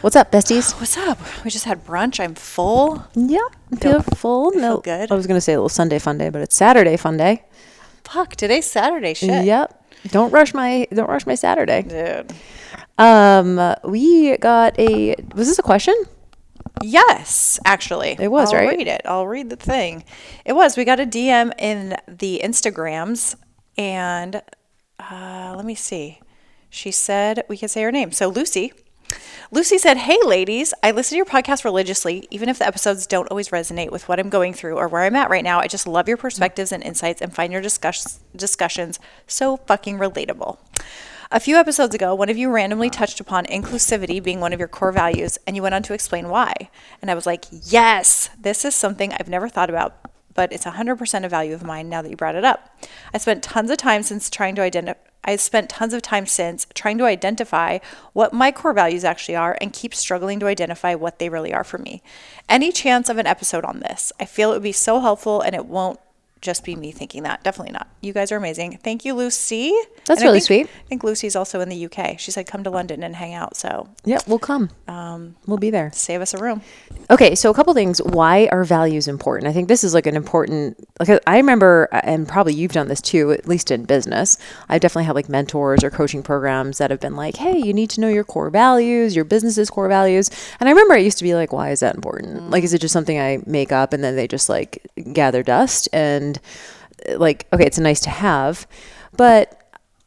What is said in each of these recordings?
What's up, besties? What's up? We just had brunch. I'm full. Yeah, I feel full. feel No, good. I was gonna say a little Sunday fun day, but it's Saturday fun day. Fuck, today's Saturday. Shit. Yep. Don't rush my don't rush my Saturday. Dude. Um, we got a. Was this a question? Yes, actually. It was, I'll right? read it. I'll read the thing. It was. We got a DM in the Instagrams and uh, let me see. She said we can say her name. So Lucy. Lucy said, Hey ladies, I listen to your podcast religiously, even if the episodes don't always resonate with what I'm going through or where I'm at right now. I just love your perspectives and insights and find your discuss- discussions so fucking relatable. A few episodes ago, one of you randomly touched upon inclusivity being one of your core values, and you went on to explain why. And I was like, Yes, this is something I've never thought about, but it's 100% a value of mine now that you brought it up. I spent tons of time since trying to identify. I have spent tons of time since trying to identify what my core values actually are and keep struggling to identify what they really are for me. Any chance of an episode on this? I feel it would be so helpful and it won't just be me thinking that. Definitely not. You guys are amazing. Thank you, Lucy. That's And I really think- sweet. I think Lucy's also in the UK. She said come to London and hang out. So Yep, we'll come. Um, we'll be there. save us a room. Okay, so a couple things. Why are values important? I think this is like an important. Like I remember, and probably you've done this too, at least in business. I've definitely had like mentors or coaching programs that have been like, "Hey, you need to know your core values, your business's core values." And I remember I used to be like, "Why is that important? Like, is it just something I make up and then they just like gather dust?" And uh, like, okay, it's nice to have, but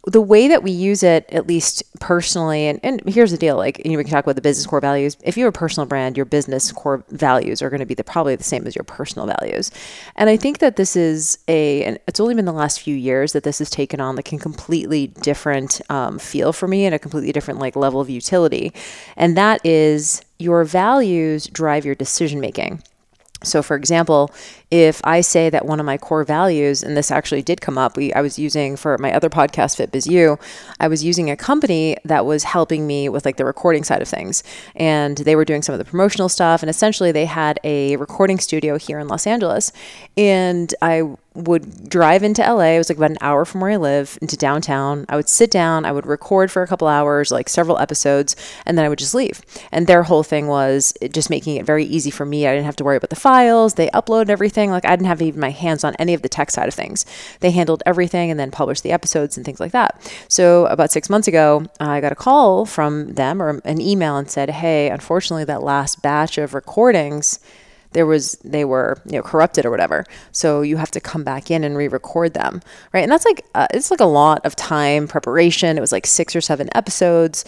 the way that we use it, at least personally, and, and here's the deal like, you know, we can talk about the business core values. If you're a personal brand, your business core values are going to be the, probably the same as your personal values. And I think that this is a, and it's only been the last few years that this has taken on like a completely different um, feel for me and a completely different like level of utility. And that is your values drive your decision making. So, for example, if I say that one of my core values, and this actually did come up, we I was using for my other podcast, Fit Biz U, I was using a company that was helping me with like the recording side of things, and they were doing some of the promotional stuff, and essentially they had a recording studio here in Los Angeles, and I would drive into LA. It was like about an hour from where I live into downtown. I would sit down, I would record for a couple hours, like several episodes, and then I would just leave. And their whole thing was just making it very easy for me. I didn't have to worry about the files. They uploaded everything. Like I didn't have even my hands on any of the tech side of things. They handled everything and then published the episodes and things like that. So about six months ago, I got a call from them or an email and said, Hey, unfortunately, that last batch of recordings there was they were you know corrupted or whatever. So you have to come back in and re-record them right? And that's like uh, it's like a lot of time preparation. It was like six or seven episodes.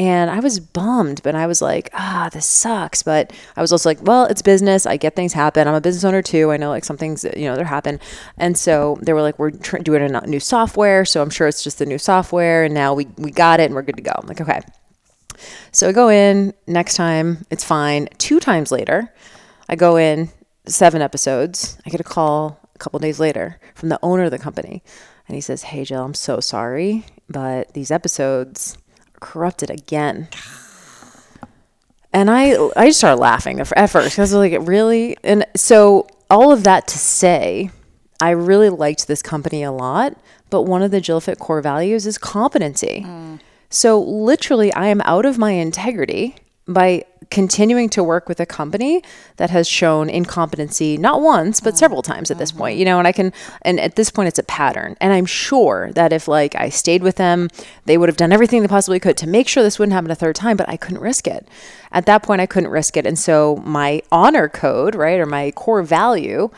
And i was bummed but i was like ah this sucks. But i was also like well it's business. I get things happen. I'm a business owner too. I know like some things you know that happen. And so they were like we're tr- doing a new software. So i'm sure it's just the new software. And now we we got it and we're good to go. I'm like okay. So I go in. Next time, it's fine. Two times later, I go in seven episodes. I get a call a couple days later from the owner of the company. And he says, Hey, Jill, I'm so sorry, but these episodes are corrupted again. And I, I just started laughing at first because I was like, really? And so, all of that to say, I really liked this company a lot, but one of the Jill Fit core values is competency. Mm. So literally, I am out of my integrity by continuing to work with a company that has shown incompetency not once but several mm-hmm. times at this mm-hmm. point you know and i can and at this point it's a pattern. And i'm sure that if like i stayed with them they would have done everything they possibly could to make sure this wouldn't happen a third time but i couldn't risk it. At that point i couldn't risk it. And so my honor code right or my core value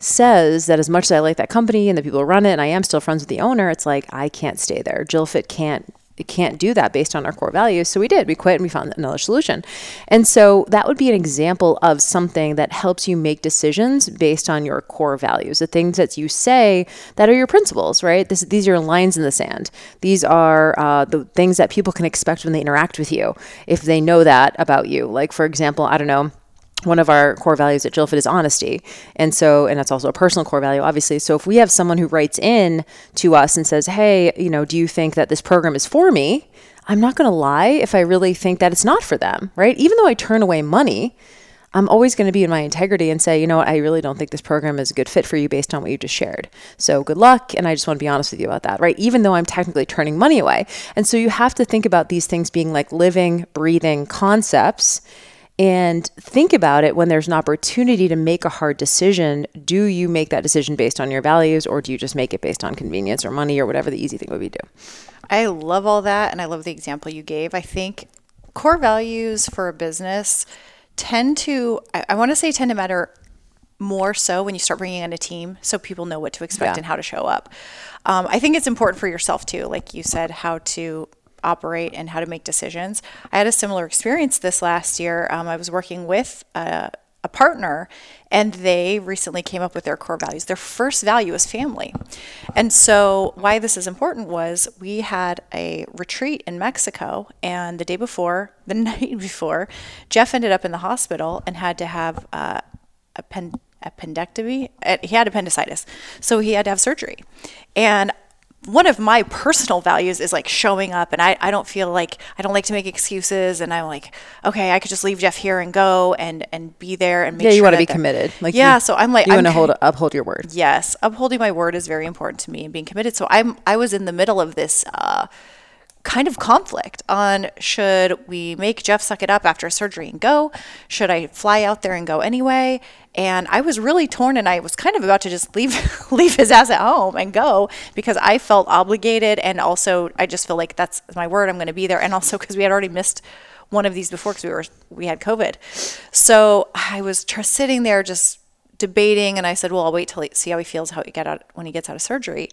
says that as much as I like that company and the people who run it, and I am still friends with the owner, it's like I can't stay there. Jill Fit can't can't do that based on our core values. So we did. We quit and we found another solution. And so that would be an example of something that helps you make decisions based on your core values, the things that you say that are your principles, right? This, these are lines in the sand. These are uh, the things that people can expect when they interact with you if they know that about you. Like, for example, I don't know one of our core values at Jillfit is honesty. And so, and that's also a personal core value, obviously. So if we have someone who writes in to us and says, Hey, you know, do you think that this program is for me? I'm not going to lie if I really think that it's not for them, right? Even though I turn away money, I'm always going to be in my integrity and say, you know what, I really don't think this program is a good fit for you based on what you just shared. So good luck. And I just want to be honest with you about that, right? Even though I'm technically turning money away. And so you have to think about these things being like living, breathing concepts and think about it when there's an opportunity to make a hard decision. Do you make that decision based on your values or do you just make it based on convenience or money or whatever the easy thing would be to do? I love all that. And I love the example you gave. I think core values for a business tend to, I, I want to say, tend to matter more so when you start bringing in a team so people know what to expect yeah. and how to show up. Um, I think it's important for yourself too, like you said, how to operate and how to make decisions. I had a similar experience this last year. Um, I was working with a, a partner and they recently came up with their core values. Their first value is family. And so, why this is important was we had a retreat in Mexico, and the day before, the night before, Jeff ended up in the hospital and had to have uh, appendectomy. Uh, he had appendicitis, so he had to have surgery. And one of my personal values is like showing up and I, I don't feel like I don't like to make excuses and I'm like, okay, I could just leave Jeff here and go and and be there and make Yeah, you sure want to be committed. Like Yeah, you, so I'm like You want to hold uphold your word. Yes. Upholding my word is very important to me and being committed. So I'm I was in the middle of this uh kind of conflict on should we make Jeff suck it up after surgery and go? Should I fly out there and go anyway? And I was really torn and I was kind of about to just leave leave his ass at home and go because I felt obligated and also I just feel like that's my word I'm going to be there and also because we had already missed one of these before because we were we had COVID. So I was tr- sitting there just debating and I said, well, I'll wait till he, see how he feels how he get out when he gets out of surgery.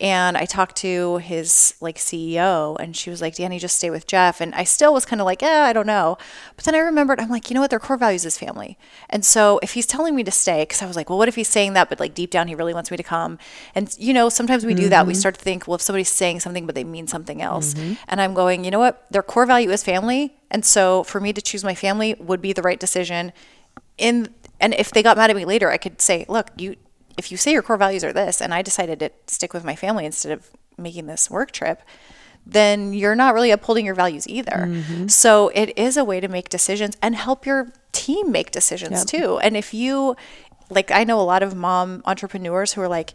And I talked to his like CEO and she was like, Danny, just stay with Jeff. And I still was kind of like, eh, I don't know. But then I remembered, I'm like, you know what? Their core values is family. And so if he's telling me to stay, because I was like, well, what if he's saying that, but like deep down he really wants me to come? And you know, sometimes we do mm-hmm. that. We mm-hmm. start to think, well, if somebody's saying something, but they mean something else. Mm-hmm. And I'm going, you know what? Their core value is family. And so for me to choose my family would be the right decision. In and if they got mad at me later, I could say, look, you if you say your core values are this and I decided to stick with my family instead of making this work trip, then you're not really upholding your values either. Mm-hmm. So it is a way to make decisions and help your team make decisions yep. too. And if you like I know a lot of mom entrepreneurs who are like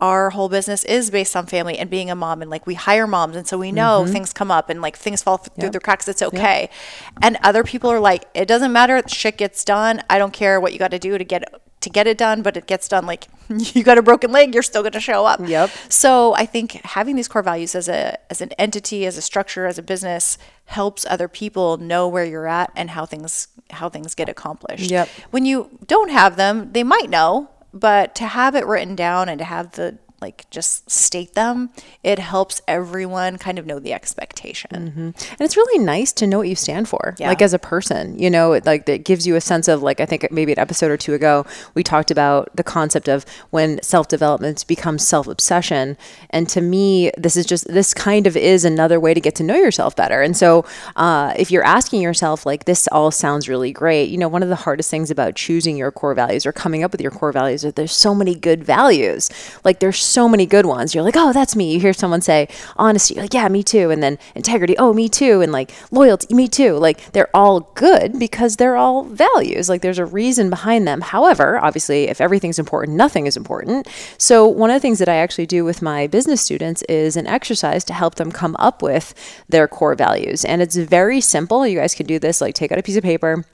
our whole business is based on family and being a mom and like we hire moms and so we know mm-hmm. things come up and like things fall through yep. the cracks it's okay yep. and other people are like it doesn't matter shit gets done i don't care what you got to do to get to get it done, but it gets done like you got a broken leg, you're still going to show up. Yep. So I think having these core values as a as an entity, as a structure, as a business helps other people know where you're at and how things how things get accomplished. Yep. When you don't have them, they might know, but to have it written down and to have the like just state them, it helps everyone kind of know the expectation. Mm-hmm. And it's really nice to know what you stand for, yeah. like as a person. You know, it, like it gives you a sense of like I think maybe an episode or two ago we talked about the concept of when self development becomes self obsession. And to me, this is just this kind of is another way to get to know yourself better. And so, uh, if you're asking yourself like this all sounds really great, you know, one of the hardest things about choosing your core values or coming up with your core values is there's so many good values. Like there's so many good ones. You're like, oh, that's me. You hear someone say honesty, you're like, yeah, me too. And then integrity, oh, me too. And like loyalty, me too. Like they're all good because they're all values. Like there's a reason behind them. However, obviously, if everything's important, nothing is important. So one of the things that I actually do with my business students is an exercise to help them come up with their core values. And it's very simple. You guys can do this, like take out a piece of paper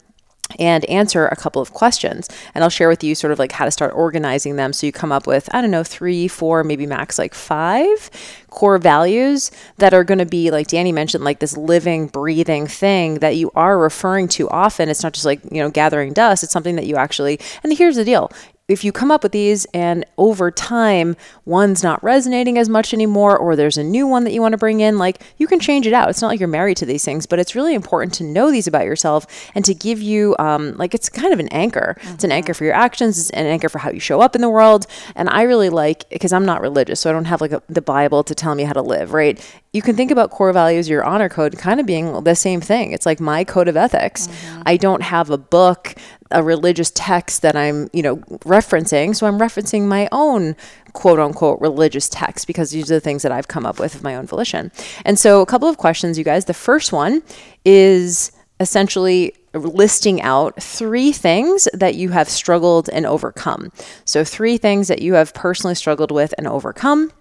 and answer a couple of questions. And I'll share with you sort of like how to start organizing them. So you come up with, I don't know, three, four, maybe max like five core values that are going to be, like Danny mentioned, like this living, breathing thing that you are referring to often. It's not just like, you know, gathering dust. It's something that you actually, and here's the deal if you come up with these and over time one's not resonating as much anymore or there's a new one that you want to bring in like you can change it out. It's not like you're married to these things but it's really important to know these about yourself and to give you um, like it's kind of an anchor. Mm-hmm. it's an anchor for your actions it's an anchor for how you show up in the world and i really like because i'm not religious so i don't have like a, the bible to tell me how to live right you can think about core values your honor code kind of being the same thing it's like my code of ethics mm-hmm. i don't have a book a religious text that I'm, you know, referencing. So I'm referencing my own quote unquote religious text because these are the things that I've come up with of my own volition. And so a couple of questions, you guys. The first one is essentially listing out three things that you have struggled and overcome. So three things that you have personally struggled with and overcome.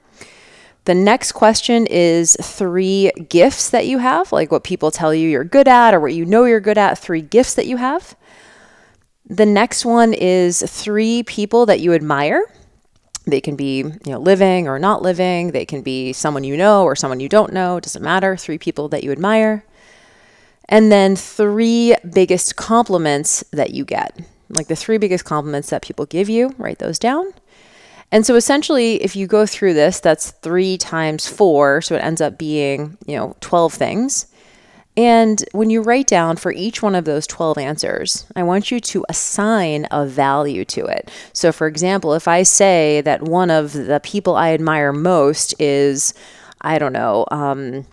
The next question is three gifts that you have, like what people tell you you're good at or what you know you're good at, three gifts that you have. The next one is three people that you admire. They can be, you know, living or not living. They can be someone you know or someone you don't know. It doesn't matter. Three people that you admire. And then three biggest compliments that you get. Like the three biggest compliments that people give you, write those down. And so essentially, if you go through this, that's three times four. So it ends up being, you know, 12 things. And when you write down for each one of those 12 answers, I want you to assign a value to it. So, for example, if I say that one of the people I admire most is, I don't know, um,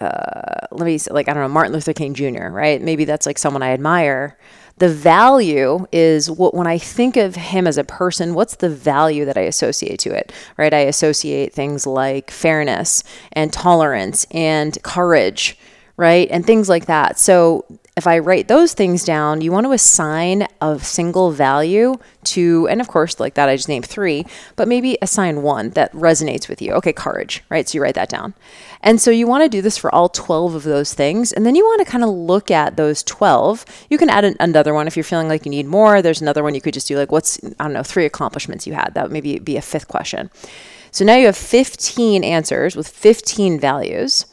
uh, let me say, like, I don't know, Martin Luther King Jr., right? Maybe that's like someone I admire. The value is what when I think of him as a person, what's the value that I associate to it, right? I associate things like fairness and tolerance and courage right? And things like that. So if I write those things down, you want to assign a single value to, and of course, like that, I just named three, but maybe assign one that resonates with you. Okay, courage, right? So you write that down. And so you want to do this for all 12 of those things. And then you want to kind of look at those 12. You can add an, another one if you're feeling like you need more. There's another one you could just do, like, what's, I don't know, three accomplishments you had. That would maybe be a fifth question. So now you have 15 answers with 15 values.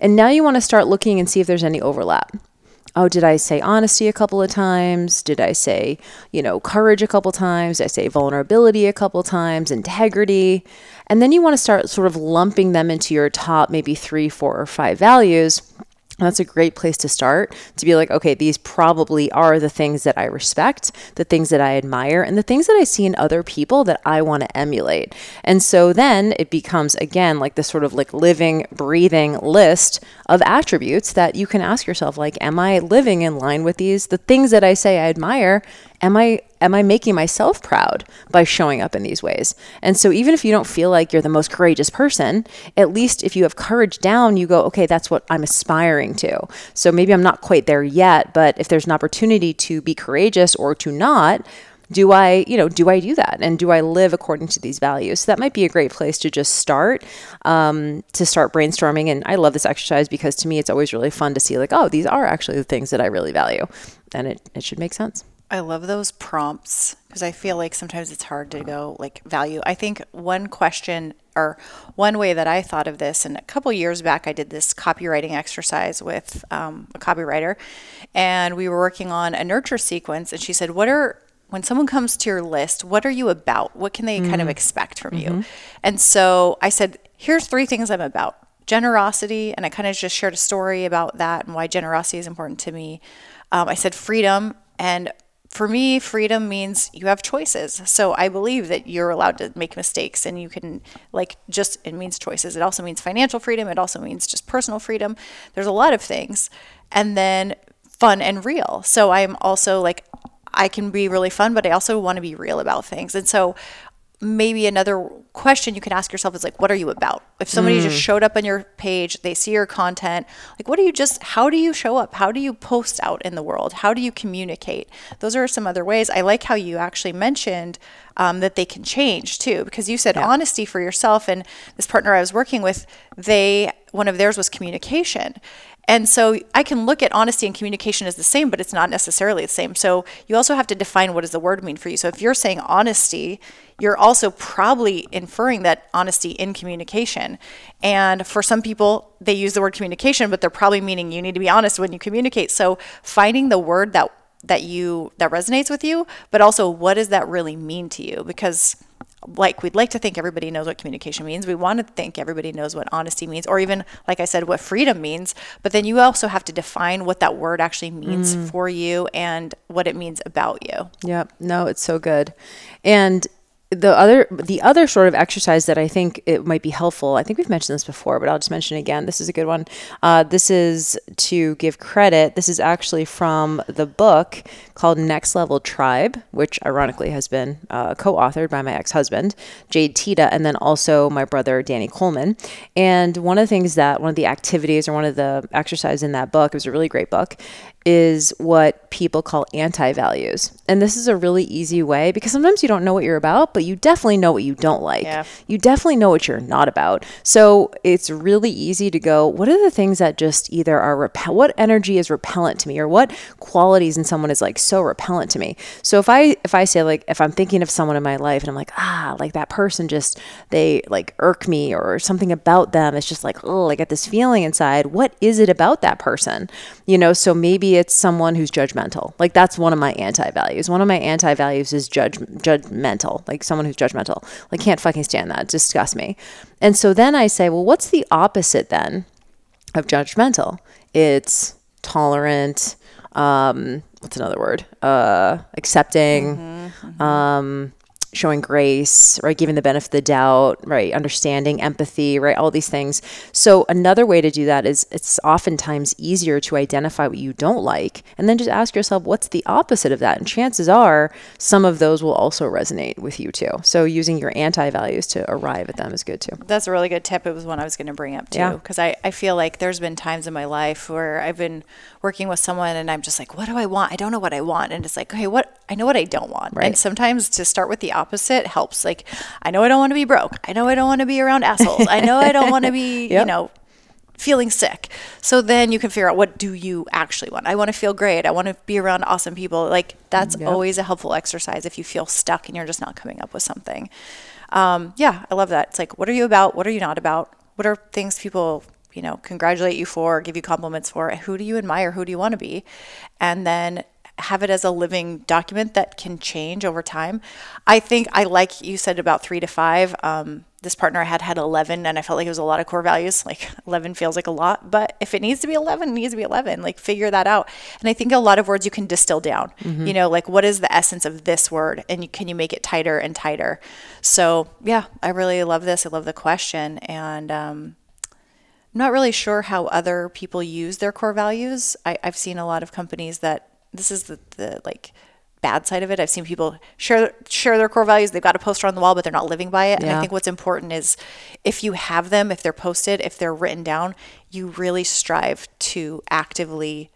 And now you want to start looking and see if there's any overlap. Oh, did I say honesty a couple of times? Did I say, you know, courage a couple of times? Did I say vulnerability a couple of times? Integrity? And then you want to start sort of lumping them into your top maybe three, four, or five values that's a great place to start to be like, okay, these probably are the things that I respect, the things that I admire, and the things that I see in other people that I want to emulate. And so then it becomes, again, like this sort of like living, breathing list of attributes that you can ask yourself, like, am I living in line with these? The things that I say I admire, am I am I making myself proud by showing up in these ways? And so even if you don't feel like you're the most courageous person, at least if you have courage down, you go, okay, that's what I'm aspiring to. So maybe I'm not quite there yet, but if there's an opportunity to be courageous or to not, do I, you know, do I do that? And do I live according to these values? So that might be a great place to just start, um, to start brainstorming. And I love this exercise because to me, it's always really fun to see like, oh, these are actually the things that I really value. And it, it should make sense. I love those prompts because I feel like sometimes it's hard to go like value. I think one question or one way that I thought of this, and a couple years back, I did this copywriting exercise with um, a copywriter, and we were working on a nurture sequence. And she said, "What are when someone comes to your list, what are you about? What can they mm-hmm. kind of mm. expect from mm-hmm. you?" And so I said, "Here's three things I'm about." Generosity, and I kind of just shared a story about that and why generosity is important to me. Um, I said freedom, and for me, freedom means you have choices. So I believe that you're allowed to make mistakes and you can, like, just, it means choices. It also means financial freedom. It also means just personal freedom. There's a lot of things. And then fun and real. So I'm also like, I can be really fun, but I also want to be real about things. And so maybe another question you can ask yourself is like what are you about? If somebody mm. just showed up on your page they see your content like what do you just how do you show up? How do you post out in the world? How do you communicate? Those are some other ways. I like how you actually mentioned um, that they can change too because you said yeah. honesty for yourself and this partner i was working with they one of theirs was communication and so I can look at honesty and communication as the same, but it's not necessarily the same. So you also have to define what does the word mean for you. So if you're saying honesty, you're also probably inferring that honesty in communication. And for some people, they use the word communication, but they're probably meaning you need to be honest when you communicate. So finding the word that that you that resonates with you, but also what does that really mean to you? Because like we'd like to think everybody knows what communication means. We want to think everybody knows what honesty means, or even, like I said, what freedom means. But then you also have to define what that word actually means Mm. for you and what it means about you. Yep. No, it's so good. And the other the other sort of exercise that I think it might be helpful. I think we've mentioned this before, but I'll just mention again. This is a good one. Uh, this is to give credit. This is actually from the book called Next Level Tribe, which ironically has been uh, co-authored by my ex-husband Jade Teta, and then also my brother Danny Coleman. And one of the things that one of the activities or one of the exercises in that book it was a really great book is what people call anti values. And this is a really easy way because sometimes you don't know what you're about, but you definitely know what you don't like. Yeah. You definitely know what you're not about. So it's really easy to go, what are the things that just either are repel what energy is repellent to me or what qualities in someone is like so repellent to me. So if I if I say like if I'm thinking of someone in my life and I'm like, ah, like that person just they like irk me or something about them, it's just like, oh, I get this feeling inside. What is it about that person? You know, so maybe it's someone who's judgmental. Like that's one of my anti values. One of my anti values is judge judgmental. Like someone who's judgmental. Like can't fucking stand that. It disgusts me. And so then I say, well, what's the opposite then of judgmental? It's tolerant. Um, what's another word? Uh, accepting. Um, showing grace, right? Giving the benefit of the doubt, right? Understanding, empathy, right? All these things. So another way to do that is it's oftentimes easier to identify what you don't like and then just ask yourself, what's the opposite of that? And chances are some of those will also resonate with you too. So using your anti values to arrive at them is good too. That's a really good tip. It was one I was going to bring up too. Yeah. Because I, I feel like there's been times in my life where I've been working with someone and I'm just like, what do I want? I don't know what I want. And it's like, okay, what? I know what I don't want. Right. And sometimes to start with the opposite helps. Like, I know I don't want to be broke. I know I don't want to be around assholes. I know I don't want to be, you know, feeling sick. So then you can figure out what do you actually want? I want to feel great. I want to be around awesome people. Like that's Yep. always a helpful exercise if you feel stuck and you're just not coming up with something. Um, yeah, I love that. It's like, what are you about? What are you not about? What are things people, you know, congratulate you for, give you compliments for? Who do you admire? Who do you want to be? And then have it as a living document that can change over time. I think I like you said about three to five. Um, this partner I had had 11 and I felt like it was a lot of core values. Like 11 feels like a lot, but if it needs to be 11, it needs to be 11. Like figure that out. And I think a lot of words you can distill down, you know, like what is the essence of this word and you, can you make it tighter and tighter? So yeah, I really love this. I love the question. And, um, I'm not really sure how other people use their core values. I, I've seen a lot of companies that this is the, the like bad side of it. I've seen people share share their core values. They've got a poster on the wall, but they're not living by it. And I think what's important is if you have them, if they're posted, if they're written down, you really strive to actively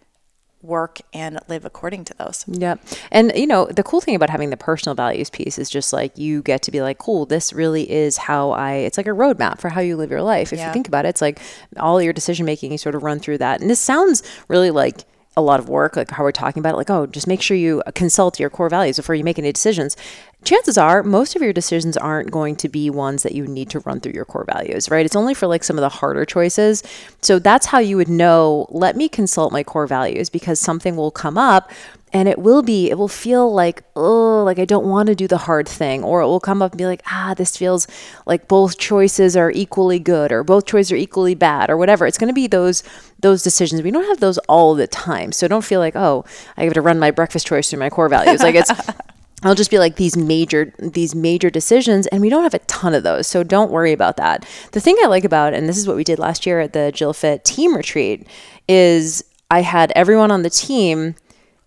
work and live according to those. Yep. And you know, the cool thing about having the personal values piece is just like you get to be like, cool, this really is how I it's like a roadmap for how you live your life. If Yeah. you think about it, it's like all your decision making you sort of run through that. And this sounds really like a lot of work, like how we're talking about it, like, oh, just make sure you consult your core values before you make any decisions. Chances are most of your decisions aren't going to be ones that you need to run through your core values, right? It's only for like some of the harder choices. So that's how you would know, let me consult my core values because something will come up and it will be it will feel like oh like i don't want to do the hard thing. Or it will come up and be like ah this feels like both choices are equally good or both choices are equally bad or whatever. It's going to be those those decisions. We don't have those all the time. So don't feel like oh i have to run my breakfast choice through my core values. Like it's I'll just be like these major these major decisions and we don't have a ton of those. So don't worry about that. The thing I like about and this is what we did last year at the Jill Fit team retreat is I had everyone on the team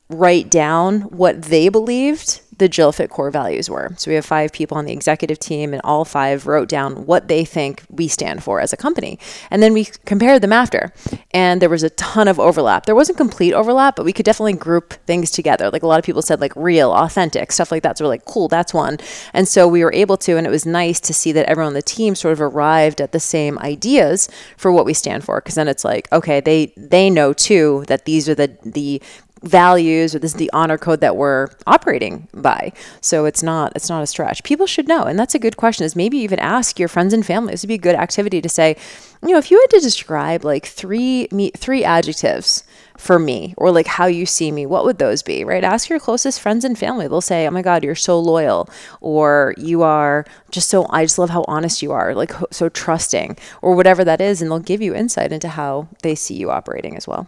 write down what they believed the Jill Fit core values were. So we have five people on the executive team, and all five wrote down what they think we stand for as a company. And then we compared them after. And there was a ton of overlap. There wasn't complete overlap, but we could definitely group things together. Like a lot of people said, like real, authentic, stuff like that. So we're like, cool, that's one. And so we were able to, and it was nice to see that everyone on the team sort of arrived at the same ideas for what we stand for. Cause then it's like, okay, they they know too that these are the the values or this is the honor code that we're operating by. So it's not it's not a stretch. People should know, and that's a good question. Is maybe even ask your friends and family. This would be a good activity to say, you know, if you had to describe like three me, three adjectives for me or like how you see me, what would those be? Right? Ask your closest friends and family. They'll say, "Oh my god, you're so loyal," or "You are just so I just love how honest you are, like so trusting," or whatever that is, and they'll give you insight into how they see you operating as well.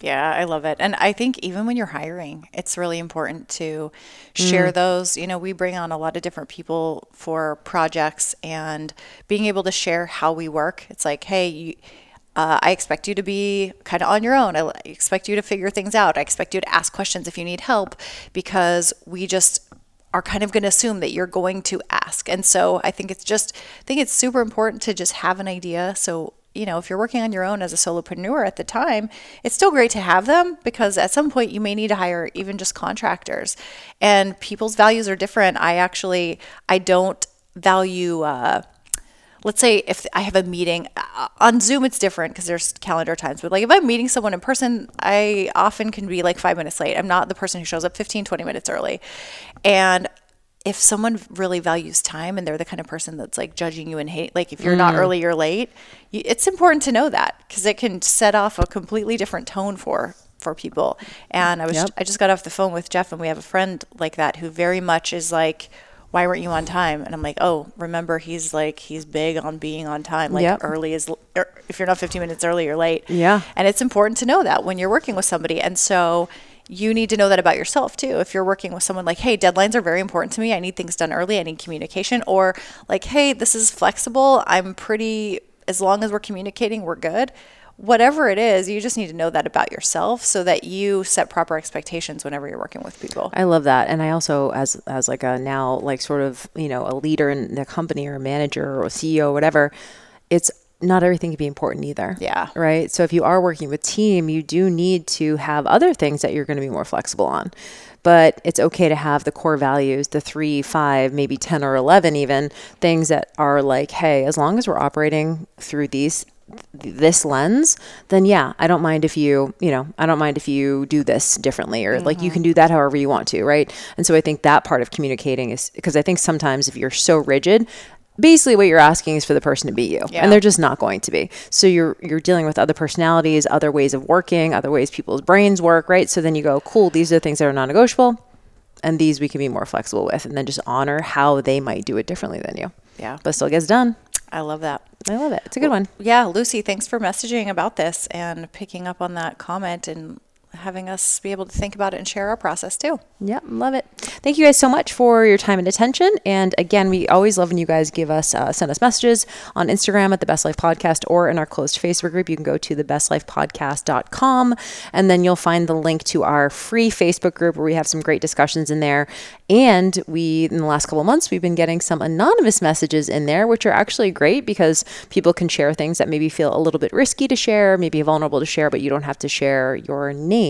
Yeah, I love it. And I think even when you're hiring, it's really important to share Mm. those. You know, we bring on a lot of different people for projects and being able to share how we work. It's like, hey, you, uh, I expect you to be kind of on your own. I expect you to figure things out. I expect you to ask questions if you need help because we just are kind of going to assume that you're going to ask. And so I think it's just, I think it's super important to just have an idea. So, you know, if you're working on your own as a solopreneur at the time, it's still great to have them because at some point you may need to hire even just contractors. And people's values are different. I actually, I don't value, uh, let's say if I have a meeting uh, on Zoom, it's different because there's calendar times. But like if I'm meeting someone in person, I often can be like five minutes late. I'm not the person who shows up 15, 20 minutes early. And if someone really values time and they're the kind of person that's like judging you and hate, like if you're not early, you're late, you, it's important to know that because it can set off a completely different tone for for people. And I was Yep. I just got off the phone with Jeff and we have a friend like that who very much is like why weren't you on time? And I'm like, oh, remember he's like he's big on being on time. Like Yep. early is er, if you're not 15 minutes early, you're late. Yeah. And it's important to know that when you're working with somebody. And so you need to know that about yourself too. If you're working with someone like, hey, deadlines are very important to me. I need things done early. I need communication. Or like, hey, this is flexible. I'm pretty, as long as we're communicating, we're good. Whatever it is, you just need to know that about yourself so that you set proper expectations whenever you're working with people. I love that, and I also, as as like a now like sort of you know a leader in the company or a manager or a CEO, or whatever, it's not everything can be important either. Yeah. Right. So if you are working with team, you do need to have other things that you're going to be more flexible on. But it's okay to have the core values, the three, five, maybe 10 or 11 even things that are like, hey, as long as we're operating through these this lens, then yeah, I don't mind if you, you know, I don't mind if you do this differently or like you mm-hmm. can do that however you want to, right? And so I think that part of communicating is because I think sometimes if you're so rigid, basically what you're asking is for the person to be you Yeah. and they're just not going to be so you're you're dealing with other personalities other ways of working other ways people's brains work right so then you go cool these are the things that are non-negotiable and these we can be more flexible with and then just honor how they might do it differently than you Yeah. but still gets done I love that. i love it it's a good one Yeah, Lucy, thanks for messaging about this and picking up on that comment and having us be able to think about it and share our process too. Yep, love it. Thank you guys so much for your time and attention. And again, we always love when you guys give us uh, send us messages on Instagram at the Best Life Podcast or in our closed Facebook group. You can go to thebestlifepodcast.com and then you'll find the link to our free Facebook group where we have some great discussions in there. And we, in the last couple months, we've been getting some anonymous messages in there, which are actually great because people can share things that maybe feel a little bit risky to share, maybe vulnerable to share, but you don't have to share your name.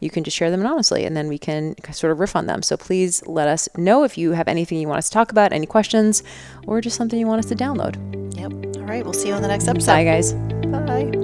You can just share them anonymously and then we can sort of riff on them. So please let us know if you have anything you want us to talk about, any questions, or just something you want us to download. Yep. All right. We'll see you on the next episode. Bye, guys.